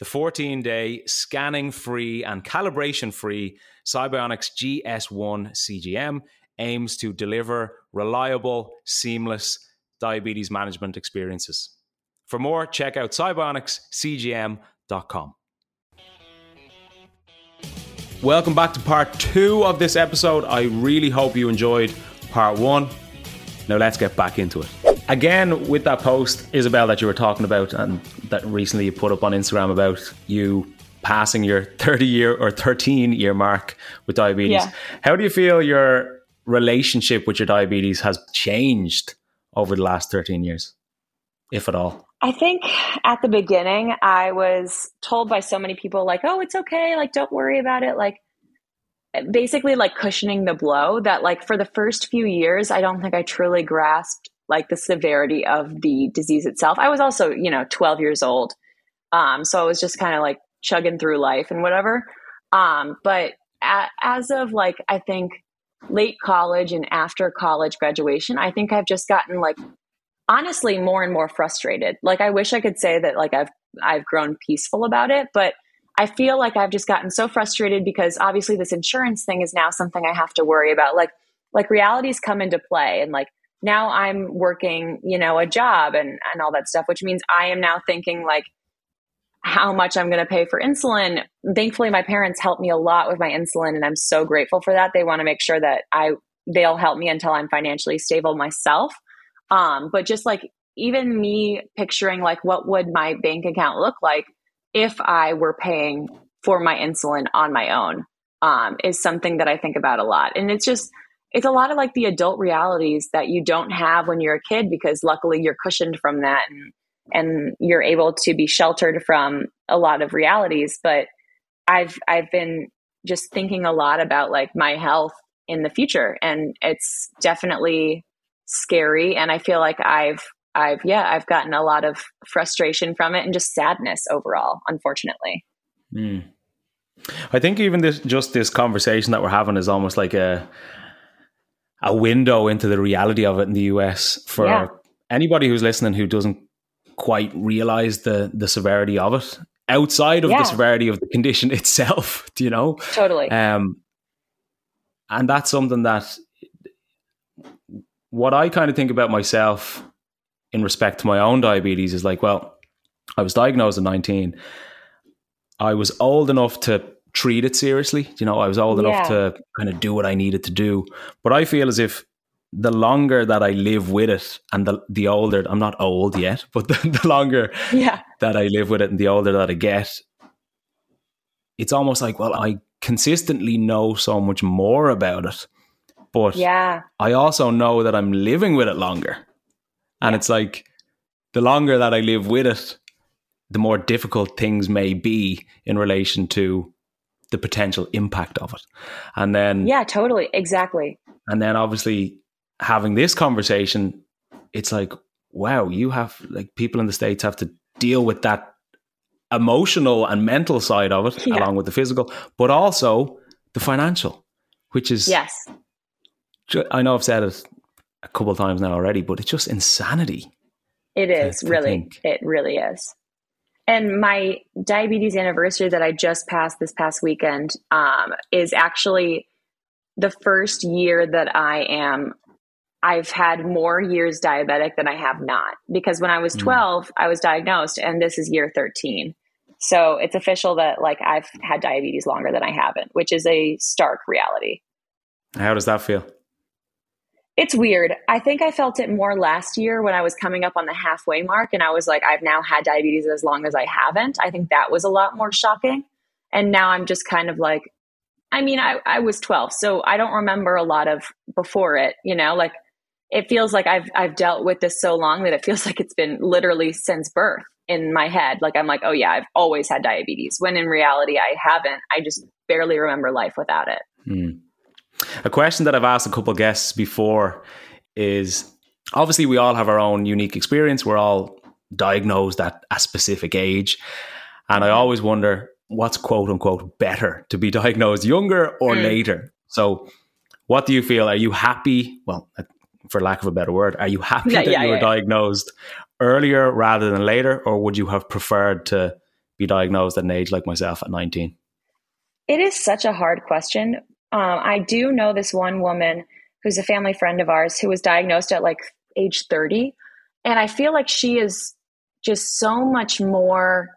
The 14 day scanning free and calibration free Sibionics GS1 CGM aims to deliver reliable, seamless diabetes management experiences. For more, check out sibionicscgm.com. Welcome back to part two of this episode. I really hope you enjoyed part one. Now let's get back into it. Again, with that post, Isabel, that you were talking about and that recently you put up on Instagram about you passing your 30 year or 13 year mark with diabetes. Yeah. How do you feel your relationship with your diabetes has changed over the last 13 years, if at all? I think at the beginning, I was told by so many people, like, oh, it's okay. Like, don't worry about it. Like, basically, like cushioning the blow that, like, for the first few years, I don't think I truly grasped, like, the severity of the disease itself. I was also, you know, 12 years old. Um, so I was just kind of like chugging through life and whatever. Um, but as of, like, I think late college and after college graduation, I think I've just gotten, like, honestly more and more frustrated. Like I wish I could say that like I've I've grown peaceful about it, but I feel like I've just gotten so frustrated because obviously this insurance thing is now something I have to worry about. Like like realities come into play and like now I'm working, you know, a job and and all that stuff, which means I am now thinking like how much I'm going to pay for insulin. Thankfully my parents helped me a lot with my insulin and I'm so grateful for that. They want to make sure that I they'll help me until I'm financially stable myself. Um, but just like even me picturing like what would my bank account look like if I were paying for my insulin on my own um, is something that I think about a lot. And it's just, it's a lot of like the adult realities that you don't have when you're a kid because luckily you're cushioned from that and, and you're able to be sheltered from a lot of realities. But I've, I've been just thinking a lot about like my health in the future. And it's definitely scary and i feel like i've i've yeah i've gotten a lot of frustration from it and just sadness overall unfortunately mm. i think even this just this conversation that we're having is almost like a a window into the reality of it in the us for yeah. anybody who's listening who doesn't quite realize the the severity of it outside of yeah. the severity of the condition itself do you know totally um and that's something that what I kind of think about myself in respect to my own diabetes is like, well, I was diagnosed at 19. I was old enough to treat it seriously. You know, I was old yeah. enough to kind of do what I needed to do. But I feel as if the longer that I live with it and the, the older, I'm not old yet, but the, the longer yeah. that I live with it and the older that I get, it's almost like, well, I consistently know so much more about it but yeah, I also know that I'm living with it longer. And yeah. it's like the longer that I live with it, the more difficult things may be in relation to the potential impact of it. And then Yeah, totally. Exactly. And then obviously having this conversation, it's like, wow, you have like people in the States have to deal with that emotional and mental side of it, yeah. along with the physical, but also the financial, which is yes, I know I've said it a couple of times now already, but it's just insanity. It is really, think. it really is. And my diabetes anniversary that I just passed this past weekend um, is actually the first year that I am. I've had more years diabetic than I have not because when I was hmm. 12, mm. I was diagnosed, and this is year 13. So it's official that like I've had diabetes longer than I haven't, which is a stark reality. How does that feel? It's weird. I think I felt it more last year when I was coming up on the halfway mark and I was like, I've now had diabetes as long as I haven't. I think that was a lot more shocking. And now I'm just kind of like, I mean, I, I was 12, so I don't remember a lot of before it, you know, like it feels like I've I've dealt with this so long that it feels like it's been literally since birth in my head. Like I'm like, oh yeah, I've always had diabetes. When in reality, I haven't. I just barely remember life without it. Hmm. A question that I've asked a couple guests before is obviously we all have our own unique experience. We're all diagnosed at a specific age. And I always wonder what's quote unquote better to be diagnosed younger or mm. later. So, what do you feel? Are you happy? Well, for lack of a better word, are you happy yeah, that yeah, you were yeah. diagnosed earlier rather than later, or would you have preferred to be diagnosed at an age like myself at 19? It is such a hard question. Um, I do know this one woman who's a family friend of ours who was diagnosed at like age 30. And I feel like she is just so much more,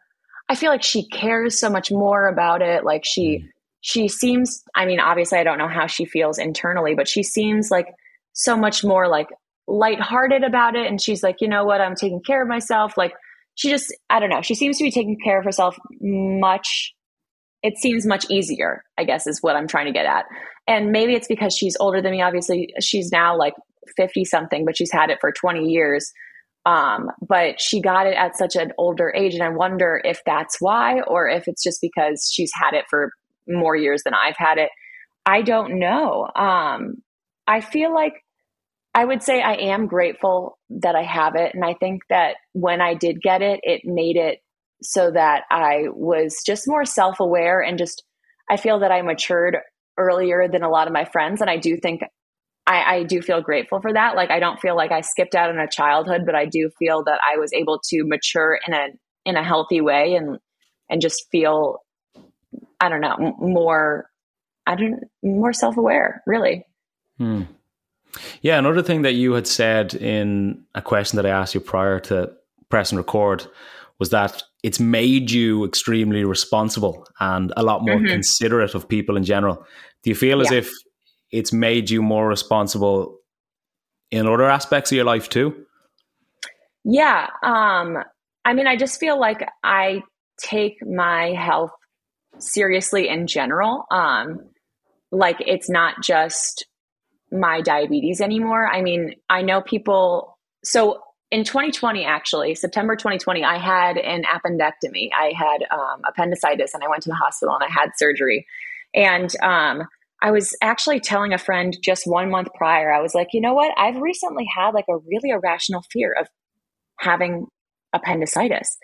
I feel like she cares so much more about it. Like she, mm. she seems, I mean, obviously, I don't know how she feels internally, but she seems like so much more like lighthearted about it. And she's like, you know what? I'm taking care of myself. Like she just, I don't know. She seems to be taking care of herself much. It seems much easier, I guess, is what I'm trying to get at. And maybe it's because she's older than me. Obviously, she's now like 50 something, but she's had it for 20 years. Um, but she got it at such an older age. And I wonder if that's why, or if it's just because she's had it for more years than I've had it. I don't know. Um, I feel like I would say I am grateful that I have it. And I think that when I did get it, it made it so that I was just more self aware and just, I feel that I matured earlier than a lot of my friends. And I do think I, I, do feel grateful for that. Like I don't feel like I skipped out on a childhood, but I do feel that I was able to mature in a in a healthy way and and just feel I don't know more I don't more self aware really. Hmm. Yeah, another thing that you had said in a question that I asked you prior to press and record was that it's made you extremely responsible and a lot more mm-hmm. considerate of people in general. Do you feel as if it's made you more responsible in other aspects of your life too? Yeah. Um, I mean, I just feel like I take my health seriously in general. Um, like it's not just my diabetes anymore. I mean, I know people. So in 2020, actually, September 2020, I had an appendectomy. I had um, appendicitis and I went to the hospital and I had surgery. And um, I was actually telling a friend just one month prior, I was like, you know what? I've recently had like a really irrational fear of having appendicitis.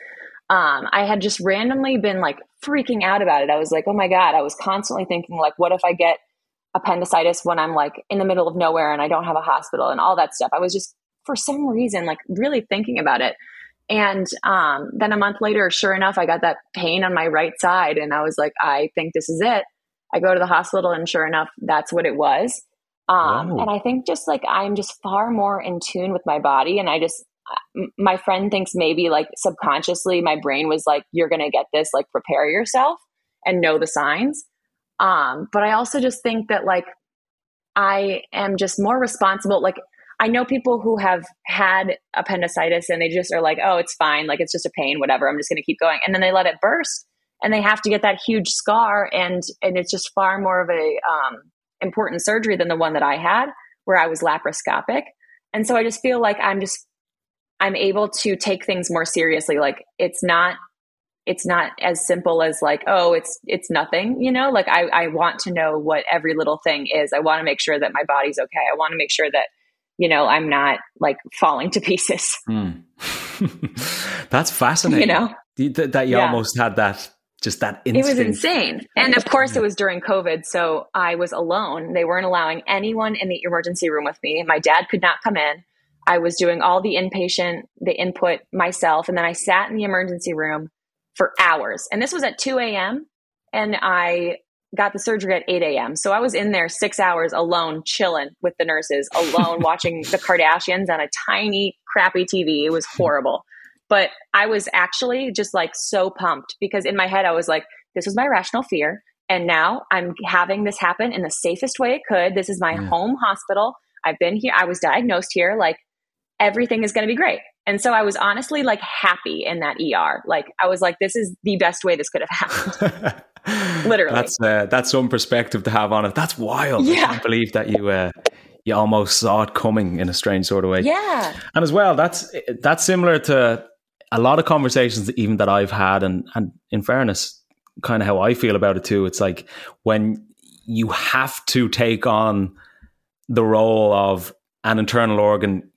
Um, I had just randomly been like freaking out about it. I was like, oh my God, I was constantly thinking, like, what if I get appendicitis when I'm like in the middle of nowhere and I don't have a hospital and all that stuff. I was just for some reason like really thinking about it. And um, then a month later, sure enough, I got that pain on my right side, and I was like, I think this is it. I go to the hospital, and sure enough, that's what it was. Um, and I think just like I'm just far more in tune with my body, and I just my friend thinks maybe like subconsciously my brain was like, you're gonna get this, like prepare yourself and know the signs. Um, but I also just think that like I am just more responsible. Like I know people who have had appendicitis and they just are like, oh, it's fine. Like it's just a pain, whatever. I'm just going to keep going. And then they let it burst and they have to get that huge scar. And, and it's just far more of a um, important surgery than the one that I had where I was laparoscopic. And so I just feel like I'm just, I'm able to take things more seriously. Like it's not it's not as simple as like oh it's it's nothing you know like i i want to know what every little thing is i want to make sure that my body's okay i want to make sure that you know i'm not like falling to pieces mm. that's fascinating you know that, that you yeah. almost had that just that instinct. it was insane and of course it was during covid so i was alone they weren't allowing anyone in the emergency room with me my dad could not come in i was doing all the inpatient the input myself and then i sat in the emergency room for hours. And this was at 2 a.m. And I got the surgery at 8 a.m. So I was in there six hours alone, chilling with the nurses, alone watching the Kardashians on a tiny, crappy TV. It was horrible. But I was actually just like so pumped because in my head, I was like, this was my rational fear. And now I'm having this happen in the safest way it could. This is my home hospital. I've been here. I was diagnosed here. Like everything is going to be great. And so I was honestly like happy in that ER. Like I was like, this is the best way this could have happened. Literally. That's uh, that's some perspective to have on it. That's wild. Yeah. I can't believe that you uh, you almost saw it coming in a strange sort of way. Yeah. And as well, that's that's similar to a lot of conversations even that I've had and and in fairness, kind of how I feel about it too. It's like when you have to take on the role of an internal organ,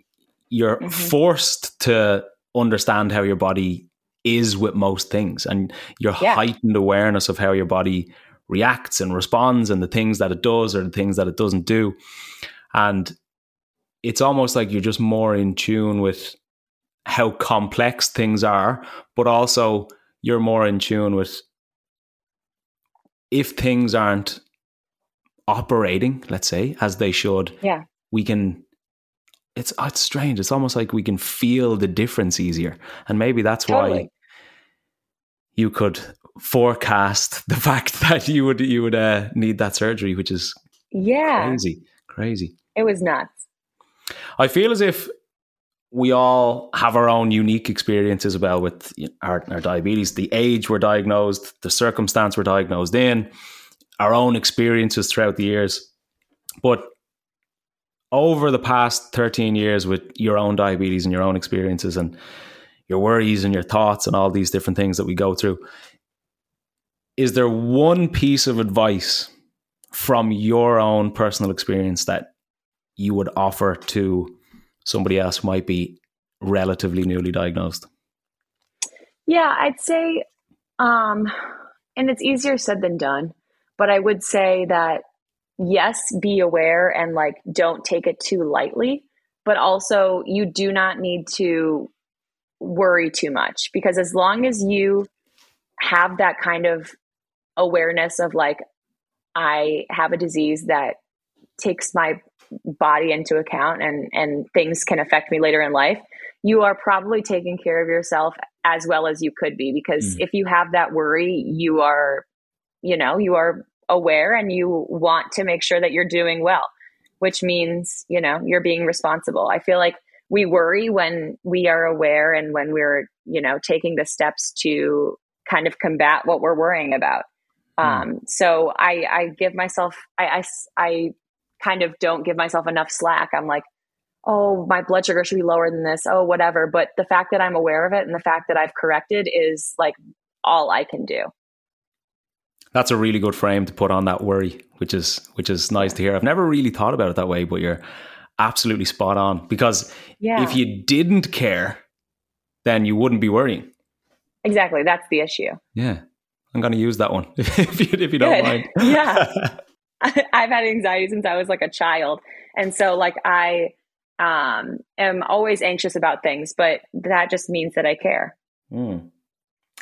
you're mm-hmm. forced to understand how your body is with most things and your yeah. heightened awareness of how your body reacts and responds and the things that it does or the things that it doesn't do. And it's almost like you're just more in tune with how complex things are, but also you're more in tune with if things aren't operating, let's say, as they should, yeah. we can it's it's strange. It's almost like we can feel the difference easier. And maybe that's totally. why you could forecast the fact that you would you would uh, need that surgery, which is yeah crazy, crazy. It was nuts. I feel as if we all have our own unique experiences about with our, our diabetes, the age we're diagnosed, the circumstance we're diagnosed in, our own experiences throughout the years. But over the past 13 years with your own diabetes and your own experiences and your worries and your thoughts and all these different things that we go through, is there one piece of advice from your own personal experience that you would offer to somebody else who might be relatively newly diagnosed? Yeah, I'd say, um, and it's easier said than done, but I would say that yes, be aware and like don't take it too lightly, but also you do not need to worry too much because as long as you have that kind of awareness of like, I have a disease that takes my body into account and and things can affect me later in life you are probably taking care of yourself as well as you could be because mm. if you have that worry you are you know you are aware and you want to make sure that you're doing well which means you know you're being responsible i feel like we worry when we are aware and when we're you know taking the steps to kind of combat what we're worrying about mm. um, so I, I give myself I, I, I kind of don't give myself enough slack. I'm like, oh, my blood sugar should be lower than this. Oh, whatever. But the fact that I'm aware of it and the fact that I've corrected is like all I can do. That's a really good frame to put on that worry, which is which is nice to hear. I've never really thought about it that way, but you're absolutely spot on because yeah. if you didn't care, then you wouldn't be worrying. Exactly, that's the issue. Yeah. I'm going to use that one if you, if you don't mind. yeah. I've had anxiety since I was like a child. And so like I um am always anxious about things, but that just means that I care. Mm.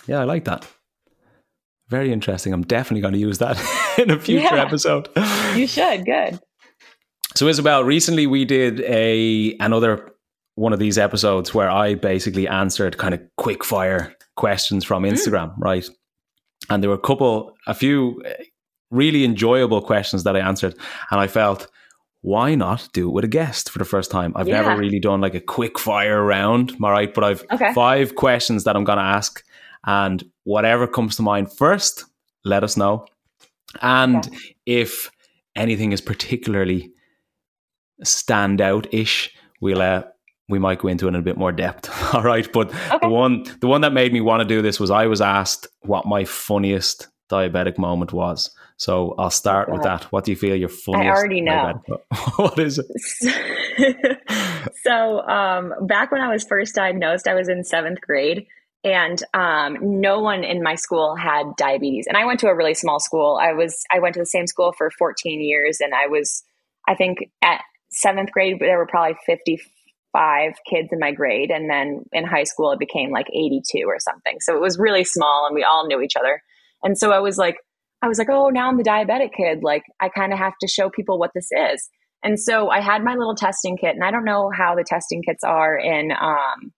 Yeah, I like that. Very interesting. I'm definitely going to use that in a future yeah, episode. You should. Good. So Isabel, recently we did a another one of these episodes where I basically answered kind of quick fire questions from hmm. Instagram, mm. right? And there were a couple, a few really enjoyable questions that I answered. And I felt, why not do it with a guest for the first time? I've yeah. never really done like a quick fire round, all right? But I've okay. five questions that I'm going to ask. And whatever comes to mind first, let us know. And okay. if anything is particularly standout ish, we'll uh, we might go into it in a bit more depth. All right. But okay. the one the one that made me want to do this was I was asked what my funniest diabetic moment was. So I'll start with that. What do you feel your funniest? I already know. what is it? so um, back when I was first diagnosed, I was in seventh grade, and um, no one in my school had diabetes. And I went to a really small school. I was I went to the same school for 14 years, and I was I think at seventh grade there were probably 55 kids in my grade, and then in high school it became like 82 or something. So it was really small, and we all knew each other. And so I was like I was like, oh, now I'm the diabetic kid. Like, I kind of have to show people what this is. And so I had my little testing kit, and I don't know how the testing kits are in um,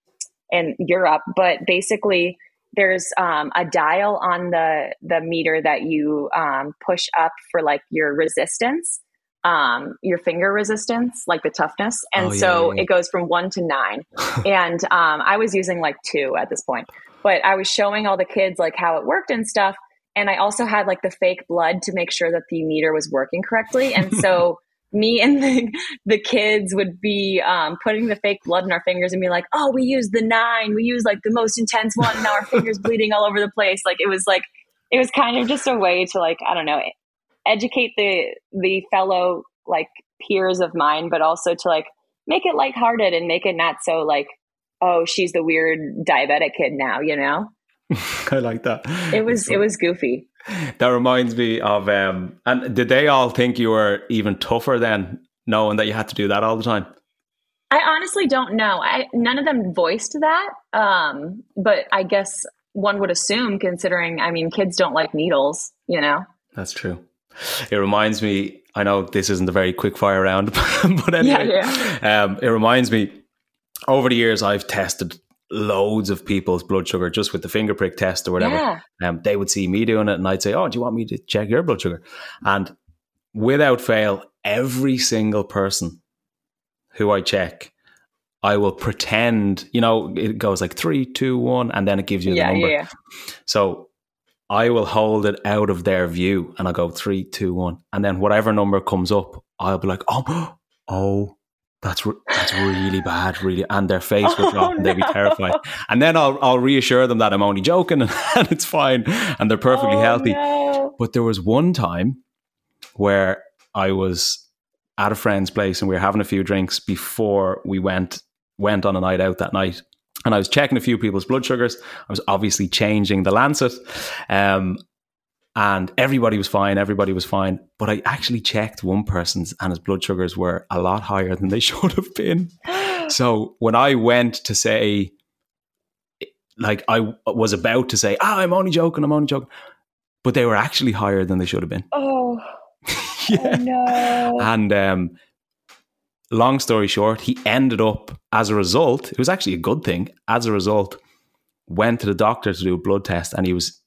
in Europe, but basically there's um, a dial on the the meter that you um, push up for like your resistance. um, your finger resistance, like the toughness. And oh, yeah, so yeah, it goes from one to nine. and um, I was using like two at this point, but I was showing all the kids like how it worked and stuff. And I also had like the fake blood to make sure that the meter was working correctly. And so me and the, the kids would be um, putting the fake blood in our fingers and be like, oh, we use the nine. We use like the most intense one. And now our fingers bleeding all over the place. Like it was like, it was kind of just a way to like, I don't know, educate the the fellow like peers of mine, but also to like make it lighthearted and make it not so like, oh, she's the weird diabetic kid now, you know? I like that. It was it was goofy. That reminds me of um and did they all think you were even tougher then, knowing that you had to do that all the time? I honestly don't know. I none of them voiced that. Um, but I guess one would assume considering I mean kids don't like needles, you know. That's true. It reminds me, I know this isn't a very quick fire round, but anyway, yeah, yeah. Um, it reminds me over the years I've tested loads of people's blood sugar just with the finger prick test or whatever. Yeah. Um, they would see me doing it and I'd say, Oh, do you want me to check your blood sugar? And without fail, every single person who I check, I will pretend, you know, it goes like three, two, one, and then it gives you the yeah, number. Yeah. So I will hold it out of their view and I'll go three, two, one. And then whatever number comes up, I'll be like, oh, oh, that's re- that's really bad, really. And their face will drop oh, and they'll be terrified. And then I'll, I'll reassure them that I'm only joking and, and it's fine and they're perfectly oh, healthy. No. But there was one time where I was at a friend's place and we were having a few drinks before we went went on a night out that night and I was checking a few people's blood sugars. I was obviously changing the Lancet. Um, and everybody was fine. Everybody was fine. But I actually checked one person's and his blood sugars were a lot higher than they should have been. so when I went to say, like, I was about to say, ah, I'm only joking, I'm only joking. But they were actually higher than they should have been. Oh, yeah. Oh, no. And um, long story short, he ended up as a result, it was actually a good thing, as a result, went to the doctor to do a blood test and he was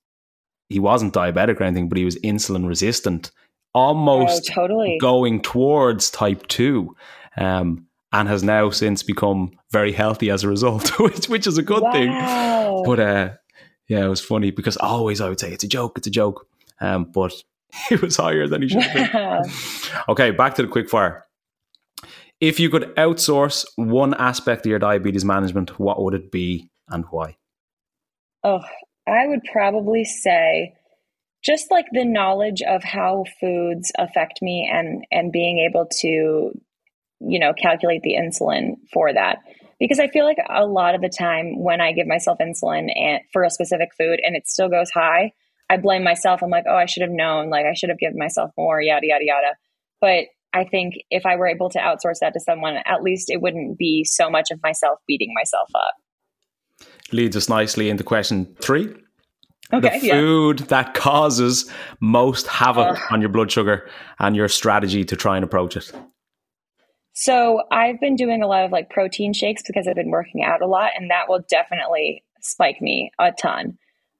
he wasn't diabetic or anything, but he was insulin resistant, almost oh, totally. going towards type two. Um, and has now since become very healthy as a result, which which is a good wow. thing. But uh, yeah, it was funny because always I would say it's a joke, it's a joke. Um, but he was higher than he should have been. okay, back to the quick fire. If you could outsource one aspect of your diabetes management, what would it be and why? Oh, I would probably say just like the knowledge of how foods affect me and and being able to you know calculate the insulin for that. Because i feel like a lot of the time when i give myself insulin and for a specific food and it still goes high i blame myself. I'm like oh i should have known. Like i should have given myself more yada yada yada. But I think if I were able to outsource that to someone, at least it wouldn't be so much of myself beating myself up. Leads us nicely into question three. Okay, the food yeah. that causes most havoc uh, on your blood sugar and your strategy to try and approach it. So I've been doing a lot of like protein shakes because I've been working out a lot, and that will definitely spike me a ton.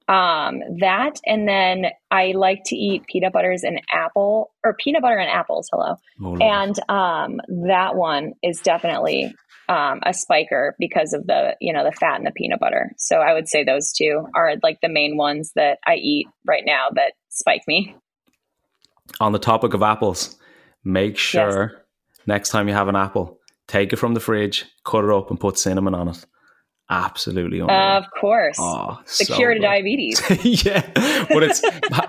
Um, that and then I like to eat peanut butters and apple or peanut butter and apples. Hello, oh, and um, that one is definitely um, a spiker because of the you know the fat and the peanut butter. So I would say those two are like the main ones that I eat right now that spike me. On the topic of apples, make sure yes. next time you have an apple, take it from the fridge, cut it up, and put cinnamon on it absolutely unreal. Of course. Oh, the so cure to diabetes. yeah. But it's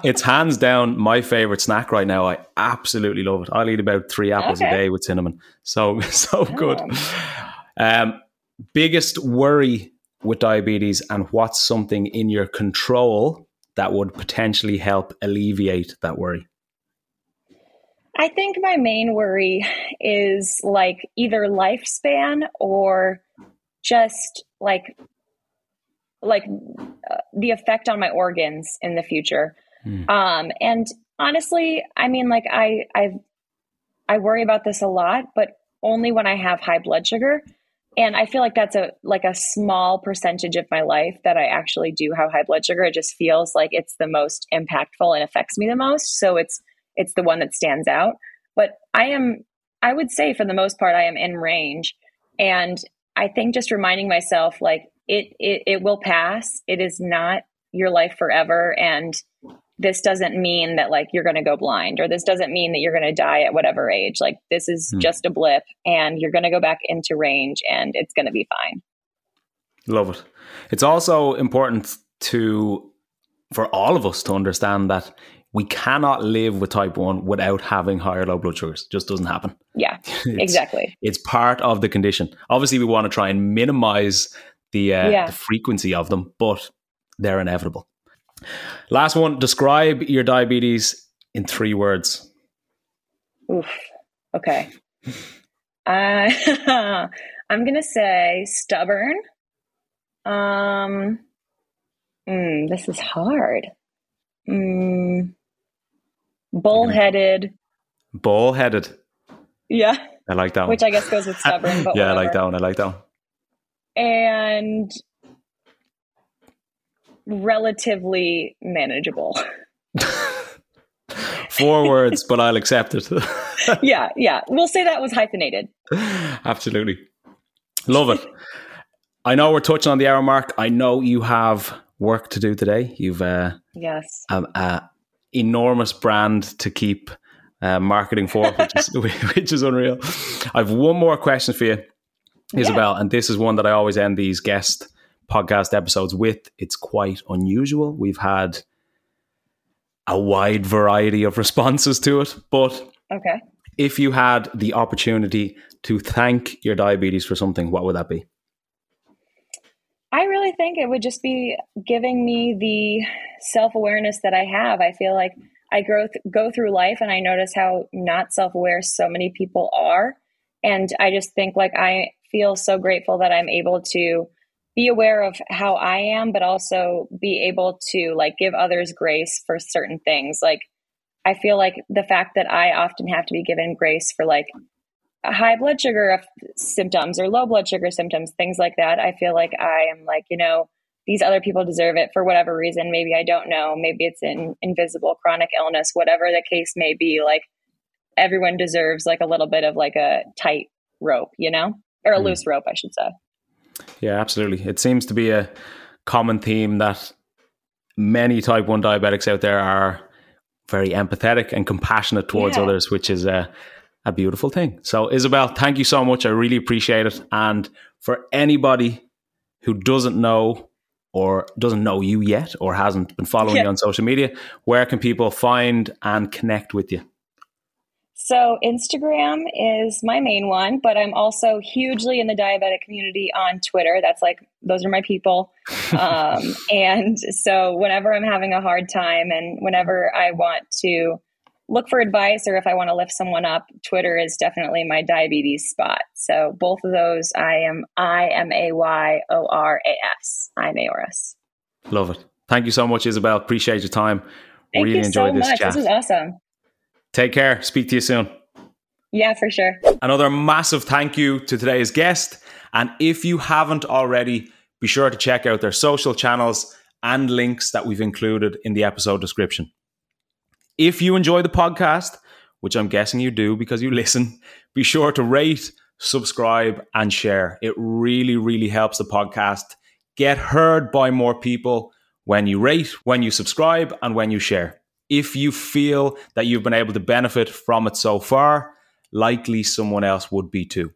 it's hands down my favorite snack right now. I absolutely love it. I'll eat about three apples okay. a day with cinnamon. So so oh. good. Um, biggest worry with diabetes and what's something in your control that would potentially help alleviate that worry? I think my main worry is like either lifespan or just like like uh, the effect on my organs in the future. Mm. Um, and honestly, I mean, like I I I worry about this a lot, but only when I have high blood sugar. And I feel like that's a like a small percentage of my life that I actually do have high blood sugar. It just feels like it's the most impactful and affects me the most. So it's it's the one that stands out. but I am, I would say for the most part, I am in range. And I think just reminding myself, like, it, it, it will pass. It is not your life forever. And this doesn't mean that like you're going to go blind or this doesn't mean that you're going to die at whatever age. Like this is mm. just a blip and you're going to go back into range and it's going to be fine. Love it. It's also important to for all of us to understand that we cannot live with type 1 without having higher low blood sugars. It just doesn't happen. Yeah, it's, exactly. It's part of the condition. Obviously, we want to try and minimize the, uh, yeah. the frequency of them, but they're inevitable. Last one describe your diabetes in three words. Oof. Okay. uh, I'm going to say stubborn. Um, mm, this is hard. Mm, bullheaded. Bullheaded. Yeah. I like that one. Which I guess goes with stubborn. But yeah, whatever. I like that one. I like that one. And relatively manageable. Four words, but I'll accept it. yeah, yeah. We'll say that was hyphenated. Absolutely. Love it. I know we're touching on the hour mark. I know you have work to do today. You've uh, yes, a, enormous brand to keep uh, marketing for, which is, which is unreal. I've one more question for you, Isabel, yeah. and this is one that I always end these guest podcast episodes with. It's quite unusual. We've had a wide variety of responses to it, but okay. If you had the opportunity to thank your diabetes for something, what would that be? I really think it would just be giving me the self awareness that I have. I feel like I grow th- go through life and I notice how not self aware so many people are. And I just think like I feel so grateful that I'm able to be aware of how I am, but also be able to like give others grace for certain things. Like, I feel like the fact that I often have to be given grace for like high blood sugar symptoms or low blood sugar symptoms, things like that. I feel like I am like, you know, these other people deserve it for whatever reason. Maybe I don't know. Maybe it's an invisible chronic illness, whatever the case may be. Like, everyone deserves like a little bit of like a tight rope, you know, or a mm. loose rope, I should say. Yeah, absolutely. It seems to be a common theme that many type 1 diabetics out there are very empathetic and compassionate towards yeah. others, which is a, a beautiful thing. So, Isabel, thank you so much. I really appreciate it. And for anybody who doesn't know or doesn't know you yet or hasn't been following yeah. you on social media, where can people find and connect with you? So, Instagram is my main one, but I'm also hugely in the diabetic community on Twitter. That's like, those are my people. Um, and so, whenever I'm having a hard time and whenever I want to look for advice or if I want to lift someone up, Twitter is definitely my diabetes spot. So, both of those, I am I M A Y O R A S. imayoras. Love it. Thank you so much, Isabel. Appreciate your time. Thank really you enjoyed so this much. Chat. This was awesome. Take care. Speak to you soon. Yeah, for sure. Another massive thank you to today's guest. And if you haven't already, be sure to check out their social channels and links that we've included in the episode description. If you enjoy the podcast, which I'm guessing you do because you listen, be sure to rate, subscribe, and share. It really, really helps the podcast get heard by more people when you rate, when you subscribe, and when you share if you feel that you've been able to benefit from it so far, likely someone else would be too.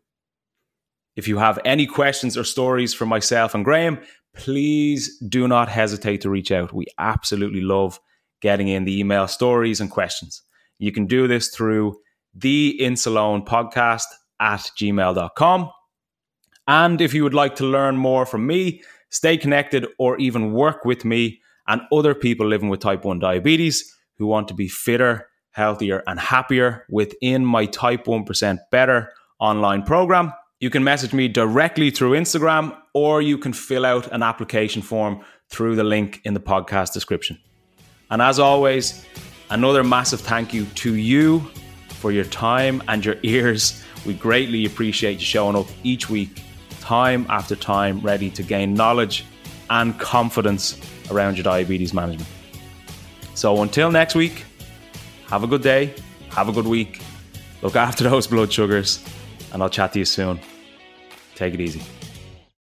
If you have any questions or stories for myself and Graham, please do not hesitate to reach out. We absolutely love getting in the email stories and questions. You can do this through the Insuleoin podcast at gmail.com. And if you would like to learn more from me, stay connected, or even work with me and other people living with type 1 diabetes, who want to be fitter, healthier, and happier within my Type 1% Better online program. You can message me directly through Instagram or you can fill out an application form through the link in the podcast description. And as always, another massive thank you to you for your time and your ears. We greatly appreciate you showing up each week, time after time, ready to gain knowledge and confidence around your diabetes management. So until next week, have a good day, have a good week, Look after those blood sugars, and I'll chat to you soon. Take it easy.